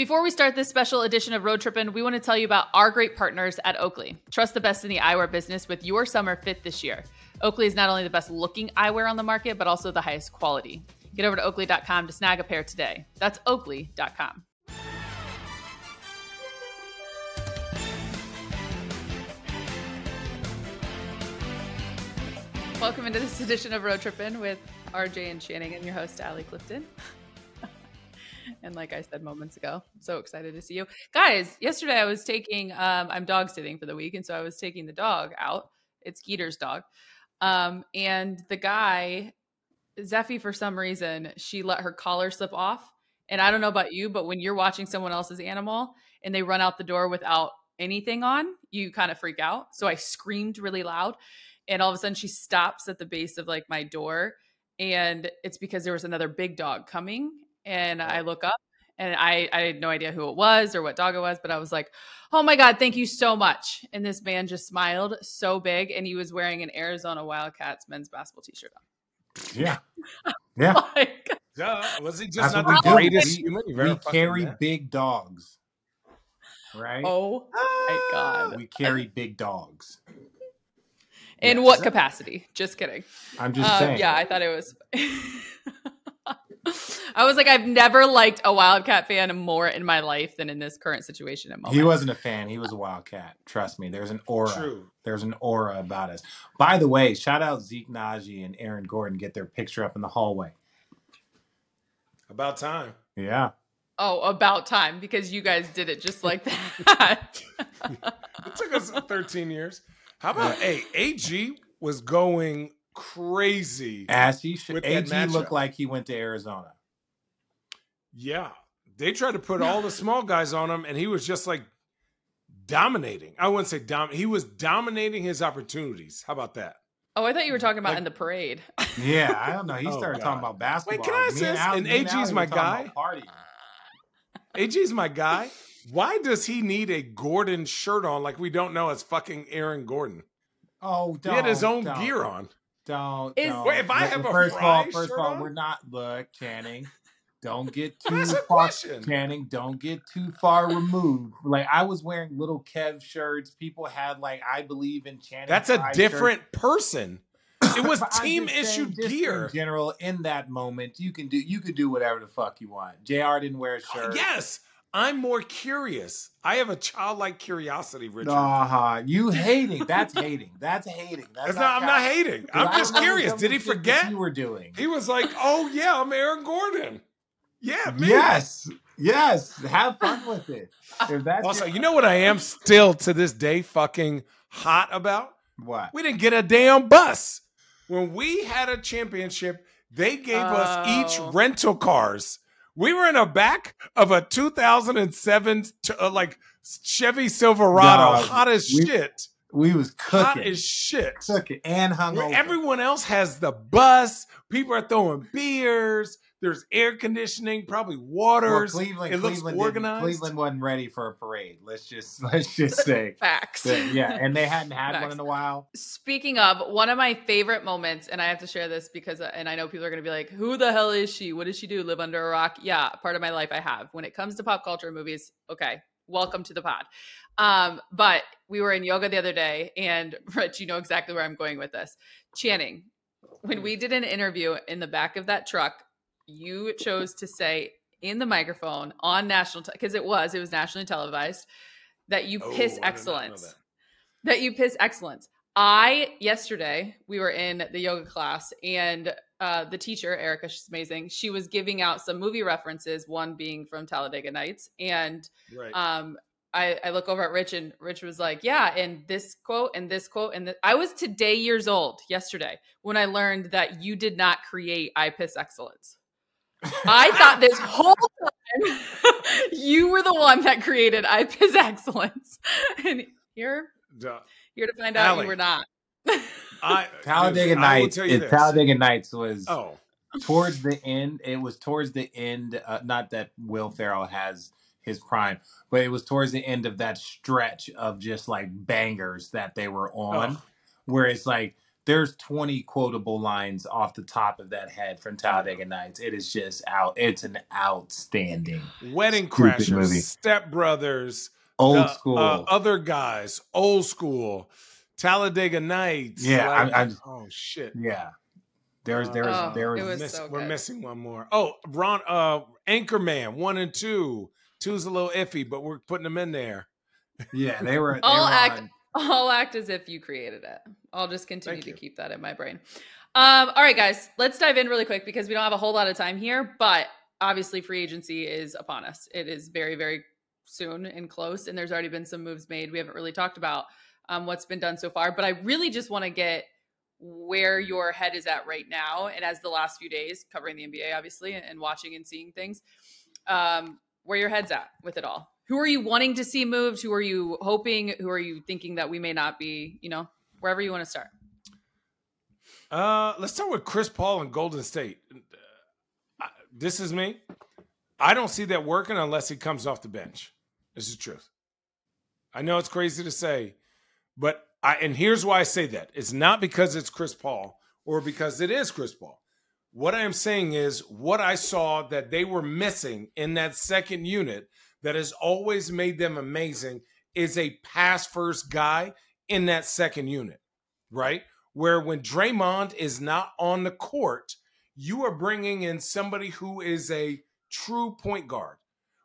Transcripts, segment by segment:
Before we start this special edition of Road Trippin', we want to tell you about our great partners at Oakley. Trust the best in the eyewear business with your summer fit this year. Oakley is not only the best looking eyewear on the market, but also the highest quality. Get over to oakley.com to snag a pair today. That's oakley.com. Welcome into this edition of Road Trippin' with RJ and Channing. I'm your host, Allie Clifton. And like I said moments ago, so excited to see you guys. Yesterday, I was taking, um, I'm dog sitting for the week, and so I was taking the dog out. It's Skeeter's dog, um, and the guy, Zeffy, for some reason, she let her collar slip off. And I don't know about you, but when you're watching someone else's animal and they run out the door without anything on, you kind of freak out. So I screamed really loud, and all of a sudden she stops at the base of like my door and it's because there was another big dog coming and i look up and I, I had no idea who it was or what dog it was but i was like oh my god thank you so much and this man just smiled so big and he was wearing an arizona wildcats men's basketball t-shirt on Yeah. Yeah. like, Duh. Was he just not the we greatest We- human you've we carry met? big dogs. Right? oh my god We carry big dogs. in Yes. what capacity just kidding I'm just Uh, saying. yeah i thought it was I was like, I've never liked a Wildcat fan more in my life than in this current situation At moment. He wasn't a fan. He was a wildcat. Trust me. There's an aura. True. There's an aura about us. By the way, shout out Zeke Nnaji and Aaron Gordon. Get their picture up in the hallway. About time. Yeah. Oh, about time because you guys did it just like that. It took us 13 years. How about hey, AG was going crazy. As he should. With that AG looked like he went to Arizona. Yeah. They tried to put all the small guys on him, and he was just like dominating. I wouldn't say dom. He was dominating his opportunities. How about that? oh, I thought you were talking about Like- in the parade. Yeah, I don't know. He Oh, started God. talking about basketball. Wait, can I Me say this? Al- And me AG 's my were talking about guy. Party. AG's my guy. Why does he need a Gordon shirt on like we don't know it's fucking Aaron Gordon? Oh, He don't, had his own don't, gear on. Don't. Is- don't. Wait, if I have a first of all, first of all, on? we're not. Look, Channing. Don't get too far. question. Channing, don't get too far removed. Like I was wearing little Kev shirts. People had like I believe in Channing. That's a different person. It was team issued gear. In general, in that moment, you can do you could do whatever the fuck you want. Jr. didn't wear a shirt. Yes, I'm more curious. I have a childlike curiosity, Richard. Uh-huh. You hating. That's hating. That's hating. That's That's not, I'm not hating. I'm just curious. Did he the shit that forget? you were doing? He was like, "Oh yeah, I'm Aaron Gordon." Yeah, me. Yes. Yes. Have fun with it. If that's Also, your- you know what I am still to this day fucking hot about? what? We didn't get a damn bus. When we had a championship, they gave us each Oh. rental cars. We were in the back of a 2007 t- uh, like Chevy Silverado, Dog, hot as we- shit. We was Hot as shit. Cooking and hung everyone else has the bus, people are throwing beers. There's air conditioning, probably well. Cleveland, it Cleveland, didn't- organized. Cleveland wasn't ready for a parade. Let's just let's just say. Facts. that- yeah, and they hadn't had one in a while. Speaking of, one of my favorite moments, and I have to share this because, uh, and I know people are going to be like, who the hell is she? What does she do? Live under a rock? Yeah, part of my life I have. When it comes to pop culture and movies, okay, welcome to the pod. Um, but we were in yoga the other day, and Rich, you know exactly where I'm going with this. Channing, when we did an interview in the back of that truck, you chose to say in the microphone on national, because it was, it was nationally televised, that you Oh, piss excellence that. that you piss excellence. I yesterday we were in the yoga class and uh, the teacher Erica, she's amazing. She was giving out some movie references, one being from Talladega Nights, and Right. um, I, I look over at Rich and Rich was like, "Yeah," and this quote and this quote and I was today years old yesterday when I learned that you did not create I piss excellence. I thought this whole time you were the one that created I piss excellence, and here Duh. here to find out Allie. you were not. I, Talladega I Nights. It. Talladega Nights was Oh, towards the end. It was towards the end. Uh, not that Will Ferrell has his prime, but it was towards the end of that stretch of just like bangers that they were on, Oh. where it's like there's 20 quotable lines off the top of that head from Talladega Nights. It is just out. It's an outstanding Wedding Stupid Crashers, movie. Step Brothers, old uh, school. uh, other guys, old school, Talladega Nights. Yeah, like- I- oh shit. yeah, there's there's Oh, there it was, was Miss- so we're missing one more. Oh, Ron, uh, Anchorman one and two. Two's a little iffy, but we're putting them in there. yeah they were. They were act- on- I'll act as if you created it. I'll just continue to keep that in my brain. Um, all right, guys, let's dive in really quick because we don't have a whole lot of time here, but obviously free agency is upon us. It is very, very soon and close, and there's already been some moves made. We haven't really talked about um, what's been done so far, but I really just want to get where your head is at right now. And as the last few days covering the NBA, obviously, and watching and seeing things, um, where your head's at with it all. Who are you wanting to see moved? Who are you hoping? Who are you thinking that we may not be? You know, wherever you want to start. Uh, let's start with Chris Paul and Golden State. Uh, This is me. I don't see that working unless he comes off the bench. This is the truth. I know it's crazy to say, but I and here's why I say that. It's not because it's Chris Paul or because it is Chris Paul. What I am saying is what I saw that they were missing in that second unit that has always made them amazing is a pass first guy in that second unit, right? Where when Draymond is not on the court, you are bringing in somebody who is a true point guard.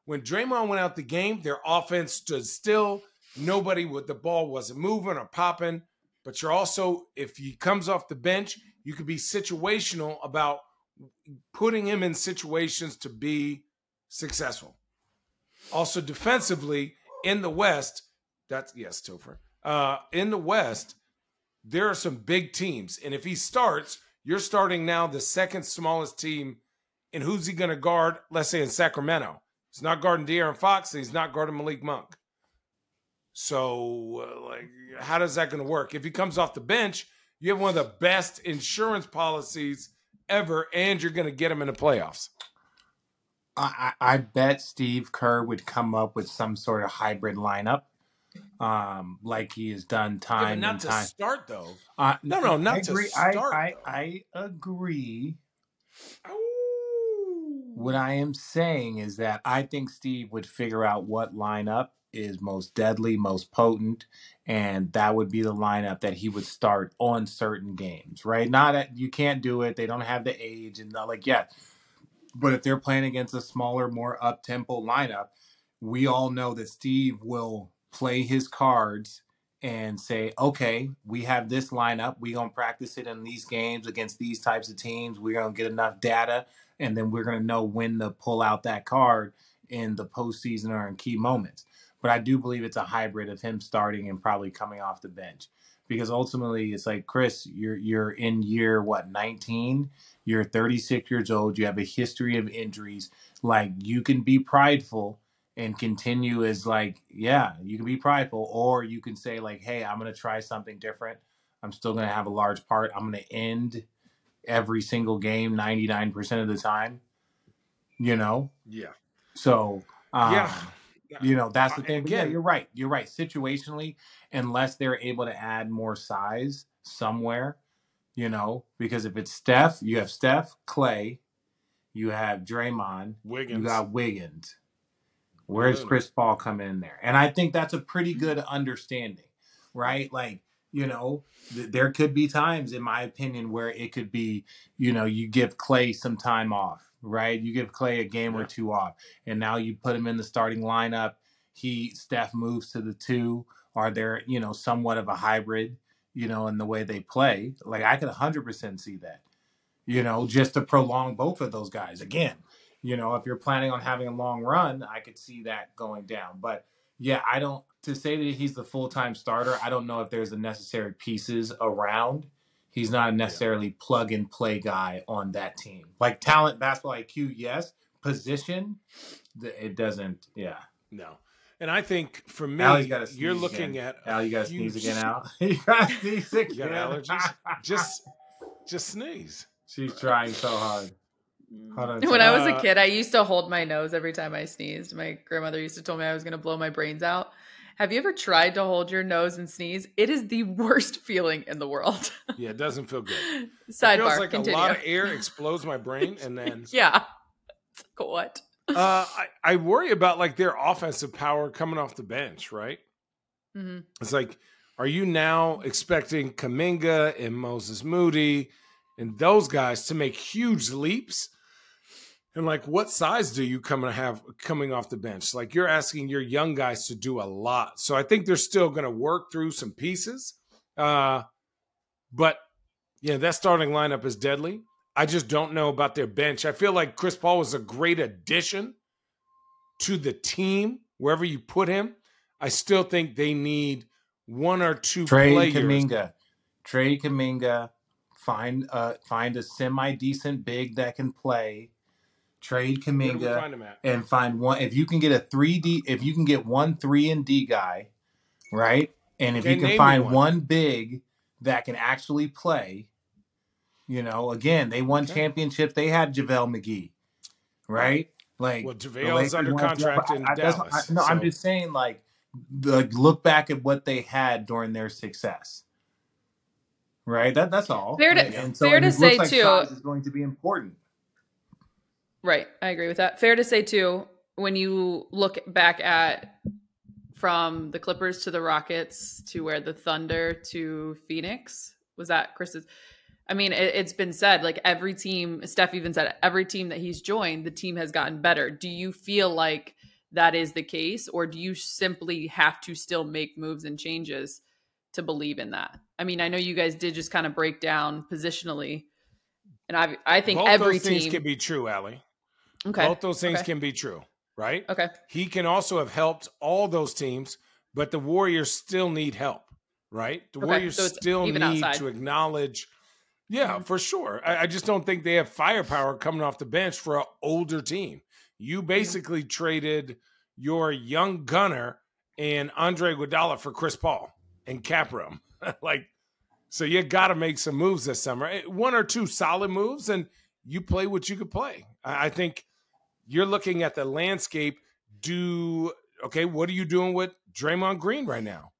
When Draymond went out the game, their offense stood still. Nobody with the ball wasn't moving or popping. But you're also, if he comes off the bench, you could be situational about putting him in situations to be successful. Also, defensively in the West, that's yes, Topher. Uh, in the West, there are some big teams, and if he starts, you're starting now the second smallest team. And who's he going to guard? Let's say in Sacramento, he's not guarding De'Aaron Fox, and he's not guarding Malik Monk. So, uh, like, how does that going to work? If he comes off the bench, you have one of the best insurance policies ever, and you're going to get him in the playoffs. I, I I bet Steve Kerr would come up with some sort of hybrid lineup, um, like he has done Yeah, but time not and to time. start though. Uh, No, no, not I to agree. start, I, I, though. I agree. Ooh. What I am saying is that I think Steve would figure out what lineup is most deadly, most potent, and that would be the lineup that he would start on certain games, right? Not at, you can't do it. They don't have the age and not like yeah. But if they're playing against a smaller, more up tempo lineup, we all know that Steve will play his cards and say, okay, we have this lineup. We're going to practice it in these games against these types of teams. We're going to get enough data, and then we're going to know when to pull out that card in the postseason or in key moments. But I do believe it's a hybrid of him starting and probably coming off the bench. Because ultimately, it's like Chris, you're you're in year what 19, you're 36 years old, you have a history of injuries. Like you can be prideful and continue as like yeah you can be prideful. Or you can say like hey i'm going to try something different. I'm still going to have a large part. I'm going to end every single game 99% of the time you know? Yeah. so um, yeah. you know that's the thing. but yeah. you're right. You're right. Situationally unless they're able to add more size somewhere you know because if it's steph you have steph clay you have draymond Wiggins. you got Wiggins. Where's Boom. Chris Paul come in there? And I think that's a pretty good understanding, right? Like, you know, th- there could be times, in my opinion, where it could be, you know, you give Clay some time off, right? You give Clay a game or Yeah. two off, and now you put him in the starting lineup. He Steph moves to the two. Are there, you know, somewhat of a hybrid, you know, in the way they play? Like I could 100% see that, you know, just to prolong both of those guys again you know, if you're planning on having a long run, I could see that going down. But yeah, I don't to say that he's the full time starter. I don't know if there's the necessary pieces around. He's not a necessarily plug and play guy on that team. Like talent, basketball IQ, yes. Position, it doesn't. Yeah, No. And I think for me, Allie's you're looking again. at Al, you got to huge- sneeze again, Al. you got to sneeze again. You got allergies? just just sneeze. She's trying so hard. Hold on. When I was a kid, I used to hold my nose every time I sneezed. My grandmother used to tell me I was going to blow my brains out. Have you ever tried to hold your nose and sneeze? It is the worst feeling in the world. Yeah, it doesn't feel good. Sidebar. it feels like continue. a lot of air explodes my brain, and then yeah. Like, what? Uh, I, I worry about like their offensive power coming off the bench, right? hmm It's like, are you now expecting Kuminga and Moses Moody and those guys to make huge leaps? And like, what size do you come and have coming off the bench? Like, you're asking your young guys to do a lot. So I think they're still going to work through some pieces. Uh, but yeah, that starting lineup is deadly. I just don't know about their bench. I feel like Chris Paul was a great addition to the team wherever you put him. I still think they need one or two Trade players. Kuminga. Trade Kuminga. Find uh find a semi decent big that can play. Trade Kuminga find and find one if you can get a three D if you can get one three and D guy, right? And if Okay, you can find one. one big that can actually play, you know, again, they won Okay. championships. They had JaVale McGee, right? Like Well, the JaVale is under contract but in I- Dallas. I- no, I'm just saying, like, the, look back at what they had during their success. Right, that that's all. Fair to- and, so fair to say, like too- size is going to be important. Right. I agree with that. Fair to say too, when you look back at from the Clippers to the Rockets to where the Thunder to Phoenix, was that Chris's? I mean, it, it's been said like every team, Steph even said every team that he's joined, the team has gotten better. Do you feel like that is the case, or do you simply have to still make moves and changes to believe in that? I mean, I know you guys did just kind of break down positionally, and I I think Both every those things team. can be true, Allie. okay. Both those things Okay. can be true, right? Okay. He can also have helped all those teams, but the Warriors still need help, right? The Okay, Warriors so still need outside. to acknowledge. Yeah, Mhm. for sure. I, I just don't think they have firepower coming off the bench for an older team. You Mm-hmm. basically traded your young gunner and Andre Iguodala for Chris Paul and cap room. like, so you got to make some moves this summer. Eh, One or two solid moves, and you play what you could play. I, I think you're looking at the landscape. Do okay? What are you doing with Draymond Green right now?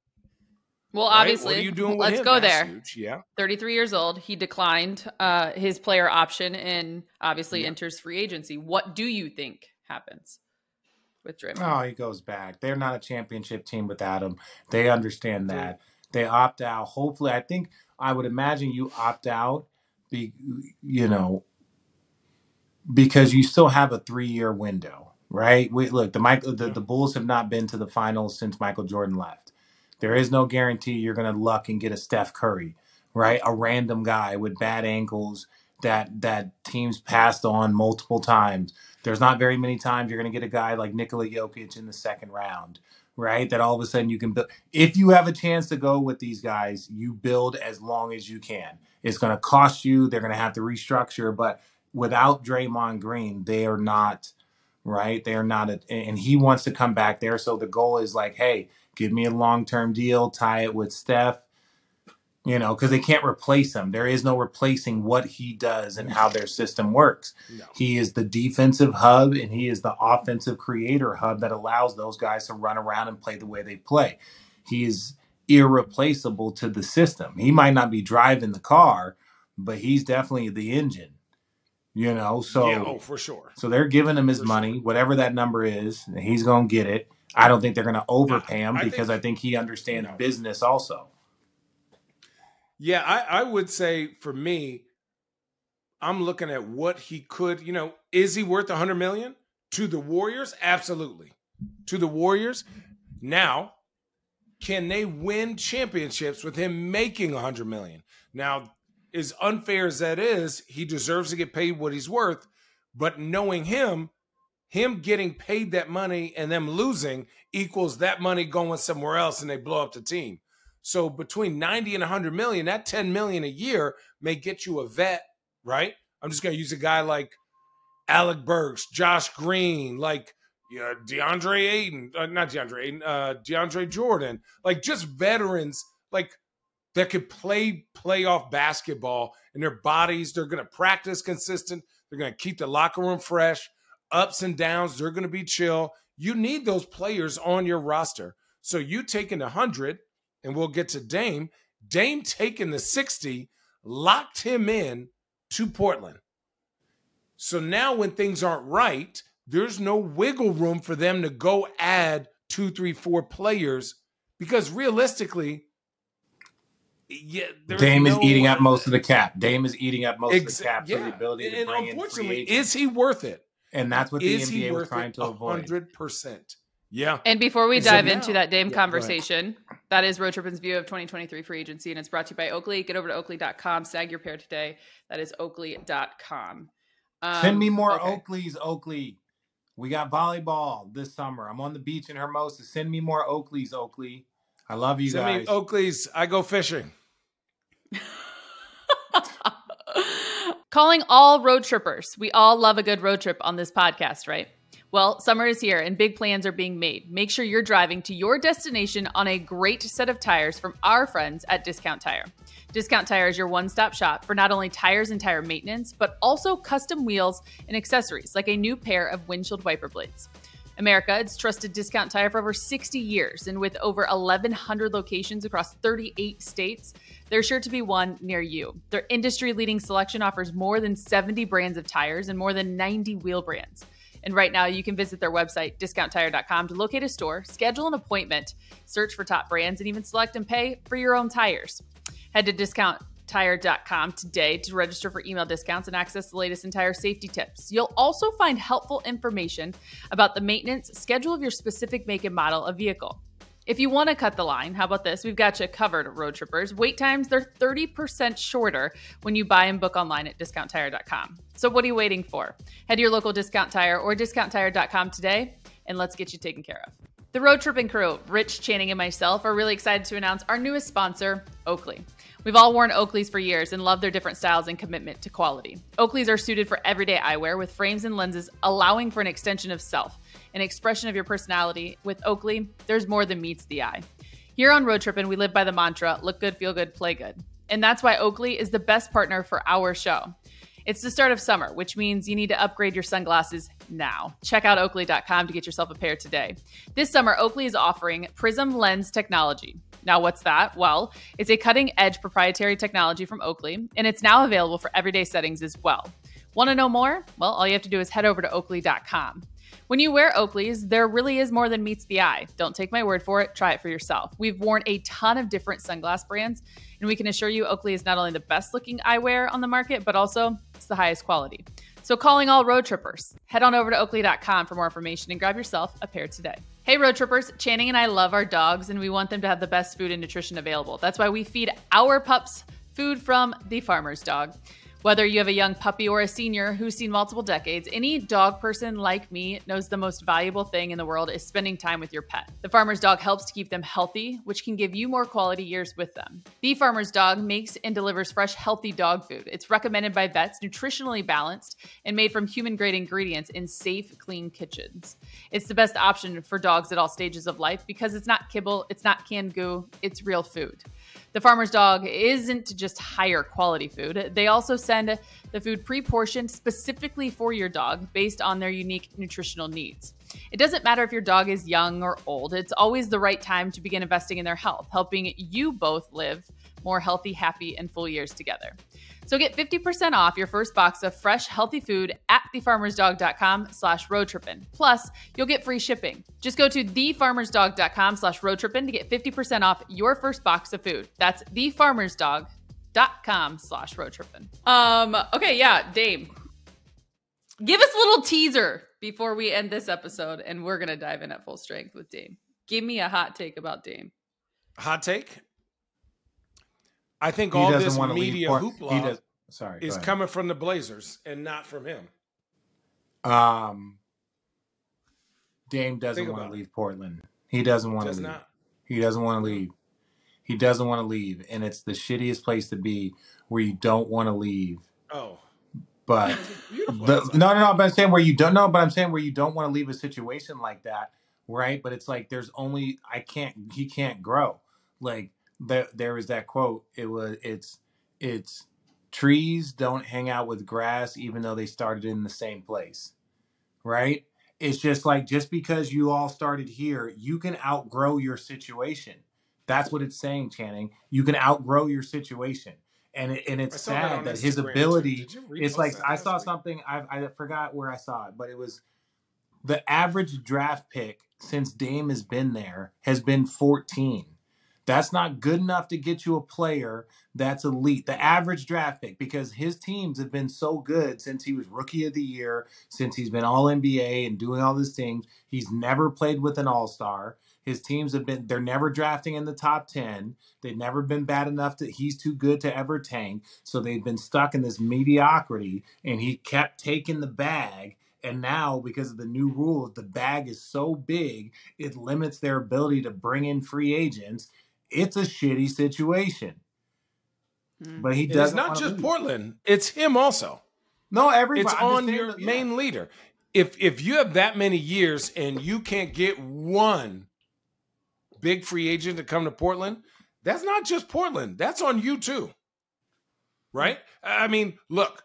Well, right? obviously, what are you doing? With let's him? go That's there. huge, Yeah, 33 years old. He declined uh, his player option and obviously Yeah. enters free agency. What do you think happens with Draymond? Oh, he goes back. They're not a championship team without him. They understand Agreed. that. They opt out. Hopefully, I think I would imagine you opt out. Be you know because you still have a three year window, right? We, look, the Michael the, the Bulls have not been to the finals since Michael Jordan left. There is no guarantee you're going to luck and get a Steph Curry, right? A random guy with bad ankles that that teams passed on multiple times. There's not very many times you're going to get a guy like Nikola Jokic in the second round, right? That all of a sudden you can build. If you have a chance to go with these guys, you build as long as you can. It's going to cost you. They're going to have to restructure, but without Draymond Green, they are not right. They are not, a, and he wants to come back there. So the goal is like, hey, give me a long term deal, tie it with Steph. You know, because they can't replace him. There is no replacing what he does and how their system works. no. He is the defensive hub and he is the offensive creator hub that allows those guys to run around and play the way they play. He is irreplaceable to the system. He might not be driving the car, but he's definitely the engine. You know, so yeah, oh, for sure. so they're giving him his For money, sure. whatever that number is, and he's going to get it. I don't think they're going to overpay him I because think- I think he understands No. business also. Yeah, I, I would say for me, I'm looking at what he could, you know, is he worth 100 million to the Warriors? Absolutely. To the Warriors. Now, can they win championships with him making 100 million? Now, as unfair as that is, he deserves to get paid what he's worth, but knowing him, him getting paid that money and them losing equals that money going somewhere else and they blow up the team. So between 90 and 100 million, that 10 million a year may get you a vet, right? I'm just going to use a guy like Alec Burks, Josh Green, like yeah, DeAndre Ayton, uh, not DeAndre Ayton, uh, DeAndre Jordan, like just veterans, like that could play playoff basketball in their bodies. They're going to practice consistent. They're going to keep the locker room fresh. Ups and downs, they're going to be chill. You need those players on your roster. So you taking the 100, and we'll get to Dame. Dame taking the 60, locked him in to Portland. So now when things aren't right, there's no wiggle room for them to go add two, three, four players because realistically, yeah, Dame is eating up most of the cap. Dame is eating up most Ex- of the cap for the ability to and bring in free unfortunately, is he worth it? And that's what the is he NBA was worth trying it? to avoid. hundred percent. Yeah. And before we And so dive into that Dame Yeah, conversation, that is Road Trippin's view of 2023 free agency, and it's brought to you by Oakley. Get over to oakley.com, snag your pair today. That is oakley.com. Um, Send me more okay. Oakleys, Oakley. We got volleyball this summer. I'm on the beach in Hermosa. Send me more Oakleys, Oakley. I love you Send guys. me Oakley's. I go fishing. Calling all road trippers. We all love a good road trip on this podcast, right? Well, summer is here and big plans are being made. Make sure you're driving to your destination on a great set of tires from our friends at Discount Tire. Discount Tire is your one stop shop for not only tires and tire maintenance, but also custom wheels and accessories like a new pair of windshield wiper blades. America, it's trusted Discount Tire for over 60 years, and with over 1,100 locations across 38 states, there's sure to be one near you. Their industry leading selection offers more than 70 brands of tires and more than 90 wheel brands. And right now, you can visit their website, discounttire.com, to locate a store, schedule an appointment, search for top brands, and even select and pay for your own tires. Head to discounttire.com today to register for email discounts and access the latest in tire safety tips. You'll also find helpful information about the maintenance schedule of your specific make and model of vehicle. If you want to cut the line, how about this? We've got you covered, road trippers. Wait times, they're 30% shorter when you buy and book online at discounttire.com. So what are you waiting for? Head to your local discount tire or discounttire.com today and let's get you taken care of. The road tripping crew, Rich Channing and myself, are really excited to announce our newest sponsor, Oakley. We've all worn Oakleys for years and love their different styles and commitment to quality. Oakleys are suited for everyday eyewear with frames and lenses allowing for an extension of self, an expression of your personality. With Oakley, there's more than meets the eye. Here on Road Trippin', we live by the mantra look good, feel good, play good. And that's why Oakley is the best partner for our show. It's the start of summer, which means you need to upgrade your sunglasses now. Check out oakley.com to get yourself a pair today. This summer, Oakley is offering Prism Lens technology. Now, what's that? Well, it's a cutting edge proprietary technology from Oakley, and it's now available for everyday settings as well. Want to know more? Well, all you have to do is head over to oakley.com. When you wear Oakleys, there really is more than meets the eye. Don't take my word for it, try it for yourself. We've worn a ton of different sunglass brands, and we can assure you Oakley is not only the best looking eyewear on the market, but also it's the highest quality. So, calling all road trippers, head on over to oakley.com for more information and grab yourself a pair today. Hey, road trippers, Channing and I love our dogs, and we want them to have the best food and nutrition available. That's why we feed our pups food from the farmer's dog. Whether you have a young puppy or a senior who's seen multiple decades, any dog person like me knows the most valuable thing in the world is spending time with your pet. The farmer's dog helps to keep them healthy, which can give you more quality years with them. The farmer's dog makes and delivers fresh, healthy dog food. It's recommended by vets, nutritionally balanced, and made from human grade ingredients in safe, clean kitchens. It's the best option for dogs at all stages of life because it's not kibble, it's not canned goo, it's real food. The farmer's dog isn't just higher quality food. They also send the food pre portioned specifically for your dog based on their unique nutritional needs. It doesn't matter if your dog is young or old, it's always the right time to begin investing in their health, helping you both live more healthy, happy, and full years together. So get 50% off your first box of fresh, healthy food at thefarmersdog.com slash roadtrippin. Plus, you'll get free shipping. Just go to thefarmersdog.com slash roadtrippin to get 50% off your first box of food. That's thefarmersdog.com slash roadtrippin. Um, okay, yeah, Dame. Give us a little teaser before we end this episode, and we're gonna dive in at full strength with Dame. Give me a hot take about Dame. Hot take. I think He all this media hoopla. Sorry, is coming from the Blazers and not from him. Um, Dame doesn't want to leave Portland. He doesn't want to leave. not. He doesn't want to leave. He doesn't want to leave, and it's the shittiest place to be where you don't want to leave. Oh, But the, no, no, no. But I'm saying where you don't know. But I'm saying where you don't want to leave a situation like that, right? But it's like there's only I can't. He can't grow. Like there, there is that quote. It was. It's. It's trees don't hang out with grass, even though they started in the same place, right? It's just like just because you all started here, you can outgrow your situation. That's what it's saying, Channing. You can outgrow your situation. And it, and I it's saw that on sad that his Instagram too. ability Did you it's repost like that I last saw week? something I I forgot where I saw it, but it was the average draft pick since Dame has been there has been 14. That's not good enough to get you a player that's elite. The average draft pick, because his teams have been so good since he was rookie of the year, since he's been all NBA and doing all these things. He's never played with an all star. His teams have been, they're never drafting in the top 10. They've never been bad enough that he's too good to ever tank. So they've been stuck in this mediocrity, and he kept taking the bag. And now, because of the new rules, the bag is so big, it limits their ability to bring in free agents. It's a shitty situation. Hmm. But he doesn't just leave. Portland; it's him also. No, everybody. It's on your that- yeah. main leader. If if you have that many years and you can't get one big free agent to come to Portland, that's not just Portland. That's on you too. Right? I mean, look,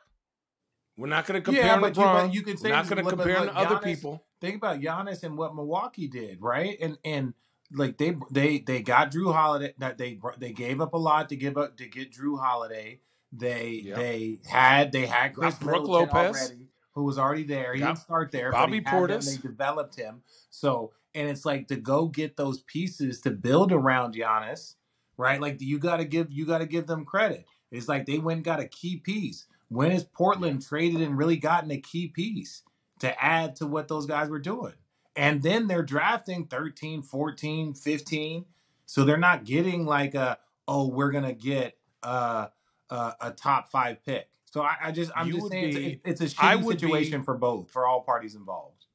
we're not going to compare Yeah, him but to you, LeBron. you can say we're not going to compare look, to other Giannis- people. Think about Giannis and what Milwaukee did, right? And and like they they they got Jrue Holiday. That they they gave up a lot to give up to get Jrue Holiday. They Yeah. they had they had Chris Brook Lopez. already, who was already there. He Got didn't start there. Bobby but he them, Portis. They developed him. So and it's like to go get those pieces to build around Giannis, right? Like you got to give you got to give them credit. It's like they went and got a key piece. When has Portland traded and really gotten a key piece to add to what those guys were doing? And then they're drafting 13, 14, 15. So they're not getting like a, oh, we're going to get a, a, a top five pick. So I, I just, I'm You just saying be- it's, it's a shitty would be- situation for both, for all parties involved.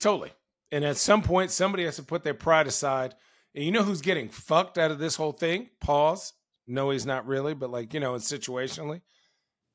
Totally. And at some point, somebody has to put their pride aside. And you know who's getting fucked out of this whole thing? Pause. No, he's not really, but like, you know, it's situationally.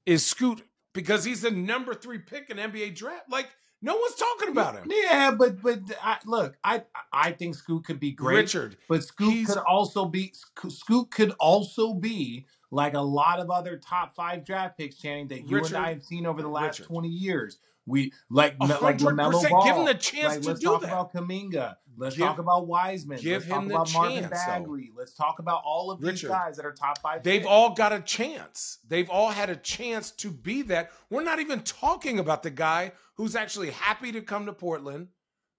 Is Scoot because he's the number three pick in NBA draft. Like, no one's talking about him. Yeah, but but I, look, I I think Scoot could be great. Richard. But Scoot He's- could also be Scoot could also be like a lot of other top five draft picks, Channing, that you Richard, and I have seen over the last Richard. twenty years. We like like Lamelo. Ball. Give him the chance like, to let's do talk that. about Kuminga. Let's Give- talk about Wiseman. give Let's talk him the about Marvin chance, though. Bagley. Let's talk about all of these guys that are top five. They've picks. all got a chance. They've all had a chance to be that. We're not even talking about the guy who's actually happy to come to Portland,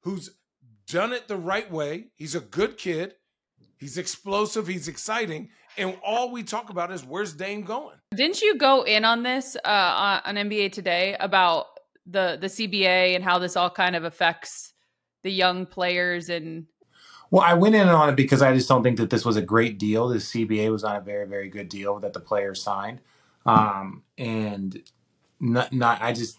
who's done it the right way. He's a good kid. He's explosive. He's exciting. And all we talk about is where's Dame going? Didn't you go in on this uh, on on NBA Today about the the CBA and how this all kind of affects the young players and Well, I went in on it because I just don't think that this was a great deal. The CBA was not a very, very good deal that the players signed, um, and not, not. I just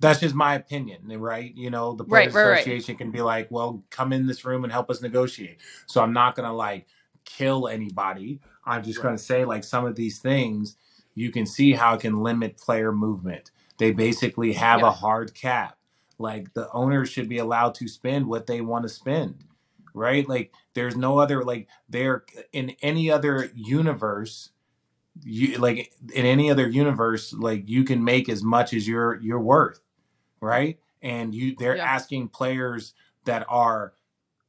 that's just my opinion, eh, right? You know, the Right, players right, right. association can be like, "Well, come in this room and help us negotiate." So I'm not gonna like kill anybody. I'm just gonna say like some of these things you can see how it can limit player movement. They basically have Yeah. a hard cap. Like the owners should be allowed to spend what they want to spend right? Like there's no other like there in any other universe you like in any other universe like you can make as much as you're you're worth, right? And you they're Yeah. asking players that are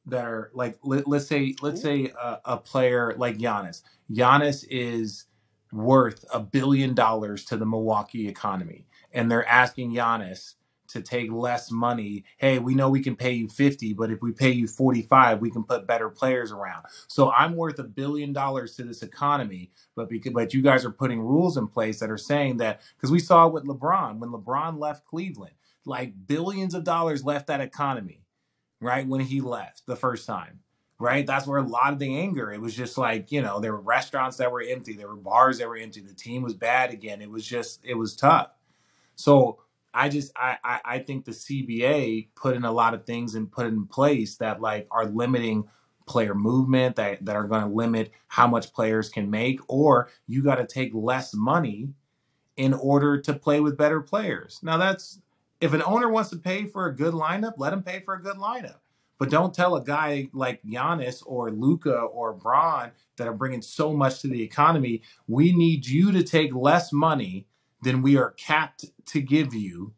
that are like let, let's say let's Ooh. say a, a player like Giannis. Giannis is worth a billion dollars to the Milwaukee economy and they're asking Giannis to take less money. Hey, we know we can pay you 50, but if we pay you 45, we can put better players around. So I'm worth a billion dollars to this economy, but because but you guys are putting rules in place that are saying that because we saw with LeBron when LeBron left Cleveland, like billions of dollars left that economy, right? When he left the first time. Right? That's where a lot of the anger. It was just like, you know, there were restaurants that were empty, there were bars that were empty, the team was bad again. It was just it was tough. So I just I, I I think the CBA put in a lot of things and put in place that like are limiting player movement that that are going to limit how much players can make or you got to take less money in order to play with better players. Now that's if an owner wants to pay for a good lineup, let him pay for a good lineup. But don't tell a guy like Giannis or Luka or Braun that are bringing so much to the economy, we need you to take less money than we are capped to give you.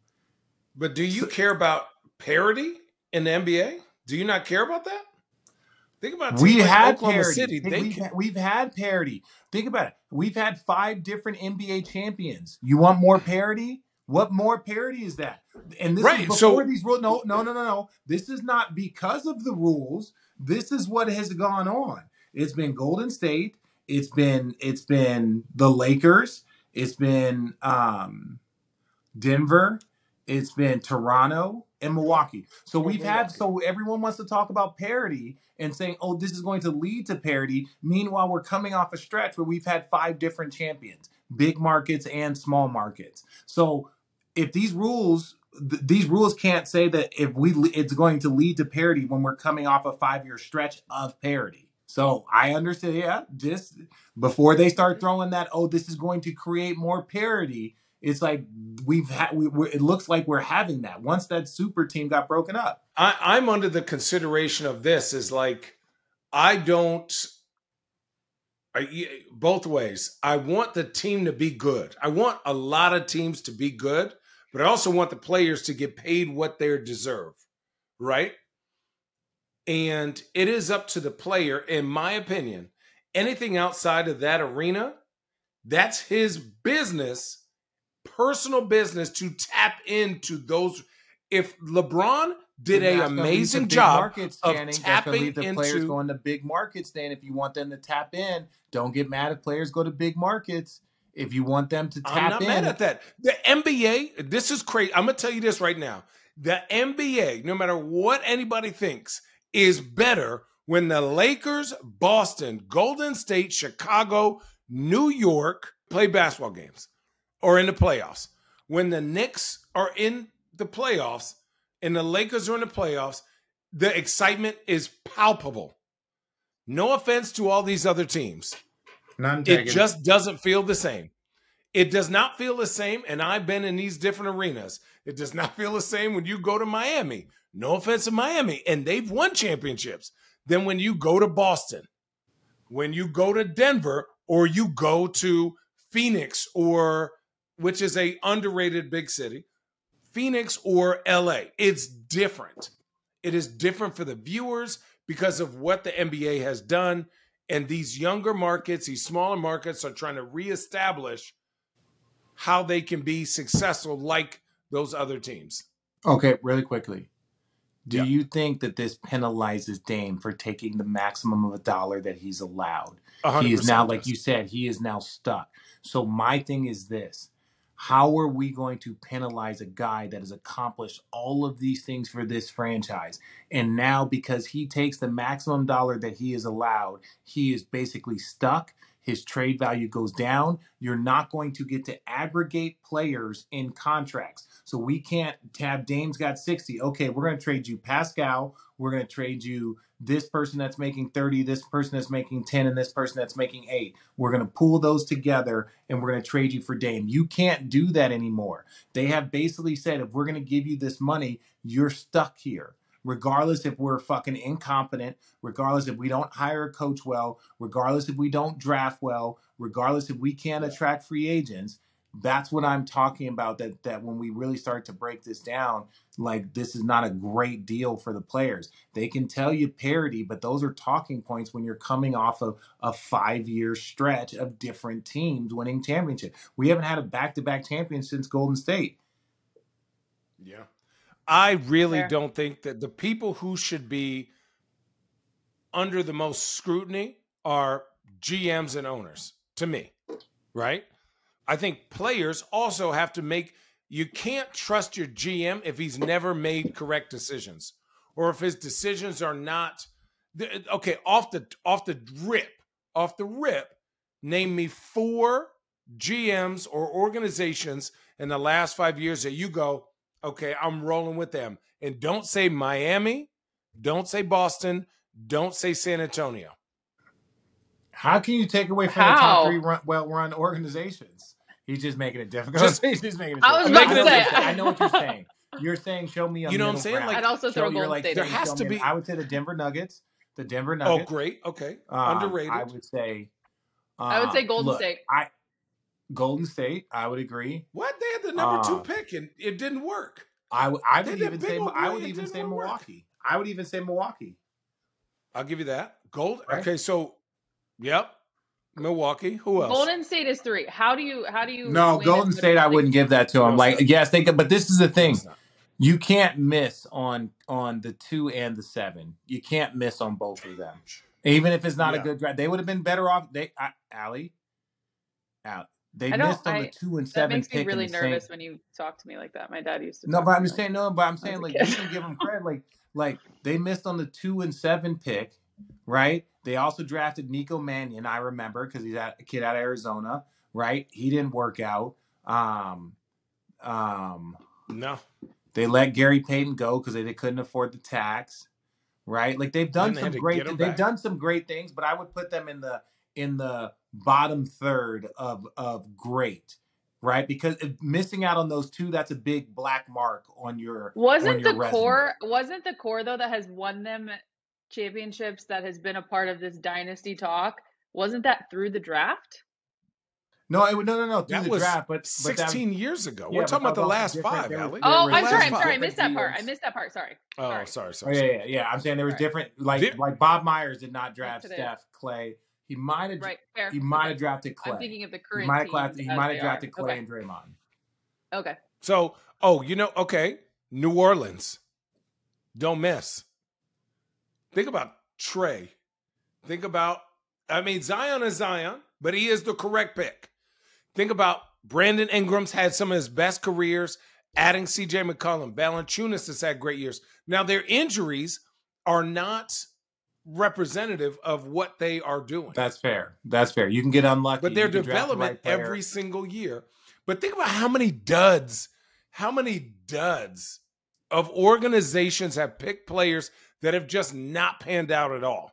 But do you care about parity? in the NBA? Do you not care about that? Think about we like had Oklahoma parity. City. They we've, we've had parity. Think about it. We've had five different NBA champions. You want more parity? What more parity is that? And this Right, is so- before these rules. No, no, no, no, no. This is not because of the rules. This is what has gone on. It's been Golden State. It's been it's been the Lakers. It's been um, Denver. It's been Toronto and Milwaukee. So we've had so everyone wants to talk about parity and saying, "Oh, this is going to lead to parity." Meanwhile, we're coming off a stretch where we've had five different champions, big markets and small markets. So if these rules th- these rules can't say that if we it's going to lead to parity when we're coming off a 5-year stretch of parity. So I understand yeah, just before they start throwing that oh this is going to create more parity, it's like we've had we, it looks like we're having that once that super team got broken up. I, I'm under the consideration of this is like I don't. I, both ways. I want the team to be good. I want a lot of teams to be good, but I also want the players to get paid what they deserve, right? And it is up to the player, in my opinion. Anything outside of that arena, that's his business, personal business to tap into those. If LeBron did And a that's gonna lead to amazing job markets, of Channing. Tapping lead to players into- going to big markets. Then, if you want them to tap in, don't get mad if players go to big markets. If you want them to I'm tap not in, mad at that. The NBA, this is crazy. I'm gonna tell you this right now. The NBA, no matter what anybody thinks, is better when the Lakers, Boston, Golden State, Chicago, New York play basketball games or in the playoffs. When the Knicks are in the playoffs and the Lakers are in the playoffs, the excitement is palpable. No offense to all these other teams it just doesn't feel the same. It does not feel the same, and I've been in these different arenas. It does not feel the same when you go to Miami. No offense to Miami, and they've won championships. Then when you go to Boston, when you go to Denver, or you go to Phoenix, or which is a underrated big city, Phoenix or LA, it's different. It is different for the viewers because of what the NBA has done and these younger markets, these smaller markets are trying to reestablish how they can be successful like those other teams. Okay, really quickly. Do Yeah. you think that this penalizes Dame for taking the maximum of a dollar that he's allowed? He is now, like you said, he is now stuck. So my thing is this: How are we going to penalize a guy that has accomplished all of these things for this franchise, and now because he takes the maximum dollar that he is allowed, he is basically stuck? His trade value goes down. You're not going to get to aggregate players in contracts. So we can't tab Dame's got 60. Okay, we're going to trade you Pascal. We're going to trade you this person that's making 30, this person that's making 10, and this person that's making 8. We're going to pull those together and we're going to trade you for Dame. You can't do that anymore. They have basically said if we're going to give you this money, you're stuck here. Regardless if we're fucking incompetent, regardless if we don't hire a coach well, regardless if we don't draft well, regardless if we can't attract free agents, that's what I'm talking about. That that when we really start to break this down, like this is not a great deal for the players. They can tell you parity, but those are talking points when you're coming off of a five year stretch of different teams winning championship. We haven't had a back to back champion since Golden State. Yeah. I really Fair. don't think that the people who should be under the most scrutiny are GMs and owners, to me, right? I think players also have to make, you can't trust your GM if he's never made correct decisions or if his decisions are not, okay, off the, off the rip, off the rip, name me four GMs or organizations in the last five years that you go, okay, I'm rolling with them. And don't say Miami, don't say Boston, don't say San Antonio. How can you take away from the top three run, well-run organizations? He's just making it difficult. Just- He's just making it. I was difficult. about to say- what you're saying. I know what you're saying. You're saying show me a You know what I'm saying? ground. Like- I'd also throw you're Golden like State. There has show to me- be- I would say the Denver Nuggets. The Denver Nuggets. Oh, great. Okay. Um, Underrated. I would say. I would uh, say Golden look, State. I Golden State. I would agree. What? They had the number two Uh, pick and it didn't work. I, w- I They would even say I would even didn't say work. Milwaukee. I would even say Milwaukee. I'll give you that. Gold. Right. Okay, so yep. Milwaukee. Who else? Golden State is three. How do you how do you No, Golden State. I they- wouldn't give that to No, them. Like, not. yes, they could, but this is the thing: you can't miss on on the two and the seven. You can't miss on both of them, even if it's not Yeah. a good draft. They would have been better off. They, I, Allie, out. They I missed on I- the two and seven. That seven makes me pick. in really the same- nervous when you talk to me like that. My dad used to. No, talk but to I'm me just like saying no. But I'm saying like you can give them credit. Like like they missed on the two and seven pick, right? They also drafted Nico Mannion. I remember because he's a kid out of Arizona, right? He didn't work out. Um, um, No. they let Gary Payton go because they, they couldn't afford the tax, right? Like they've done Then they some great. They've back. done some great things, but I would put them in the in the bottom third of of great, right? Because if missing out on those two, that's a big black mark on your Wasn't your the resume. core wasn't the core though that has won them championships that has been a part of this dynasty talk? Wasn't that through the draft? No, it, would- no, no, no. Through That the was draft, but but that, 16 years ago. Yeah, We're talking about the last five, There Allie. Oh, I'm sorry. I'm sorry. I missed that part. I missed that part. Sorry. Oh, Sorry. sorry, Oh, sorry. yeah, yeah, yeah. I'm saying there was Right. different, like There- like Bob Myers did not draft Steph Clay. He might have Right. Fair. he might Okay. have drafted Clay. I'm thinking of the he current might have drafted, he might have drafted Clay Okay. and Draymond. Okay. So, oh, you know, okay, New Orleans, don't miss. Think about Trey. Think about, I mean, Zion is Zion, but he is the correct pick. Think about Brandon Ingram's had some of his best careers, adding CJ McCollum. Valanciunas has had great years. Now, their injuries are not representative of what they are doing. That's fair. That's fair. You can get unlucky. but their You can draft the development right every single year. But think about how many duds, how many duds of organizations have picked players that have just not panned out at all.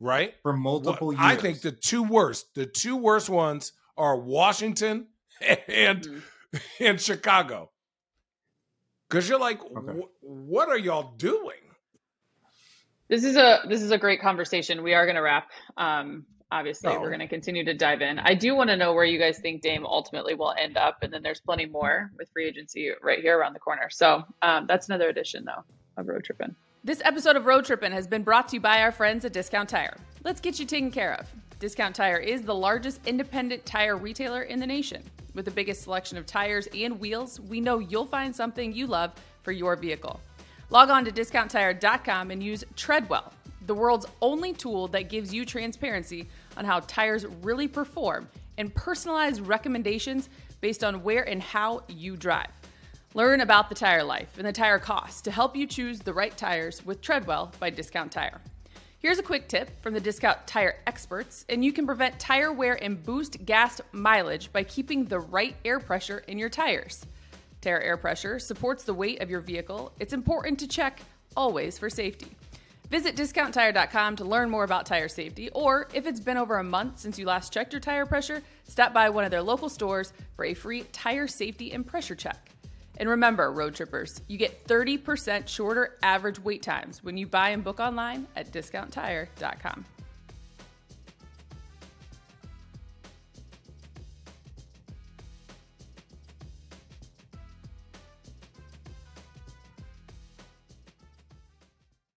Right? for What- multiple years. I think the two worst, the two worst ones are Washington and Mhm. and Chicago. Because you're like, Okay. What are y'all doing? This is a this is a great conversation. We are going to wrap. Um, obviously, No. we're going to continue to dive in. I do want to know where you guys think Dame ultimately will end up, and then there's plenty more with free agency right here around the corner. So um, that's another edition though of Road Trippin'. This episode of Road Trippin' has been brought to you by our friends at Discount Tire. Let's get you taken care of. Discount Tire is the largest independent tire retailer in the nation. With the biggest selection of tires and wheels, we know you'll find something you love for your vehicle. Log on to discounttire.com and use Treadwell, the world's only tool that gives you transparency on how tires really perform and personalized recommendations based on where and how you drive. Learn about the tire life and the tire cost to help you choose the right tires with Treadwell by Discount Tire. Here's a quick tip from the Discount Tire experts, and you can prevent tire wear and boost gas mileage by keeping the right air pressure in your tires. Tire air pressure supports the weight of your vehicle. It's important to check always for safety. Visit discounttire.com to learn more about tire safety, or if it's been over a month since you last checked your tire pressure, stop by one of their local stores for a free tire safety and pressure check. And remember, road trippers, you get 30% shorter average wait times when you buy and book online at discounttire.com.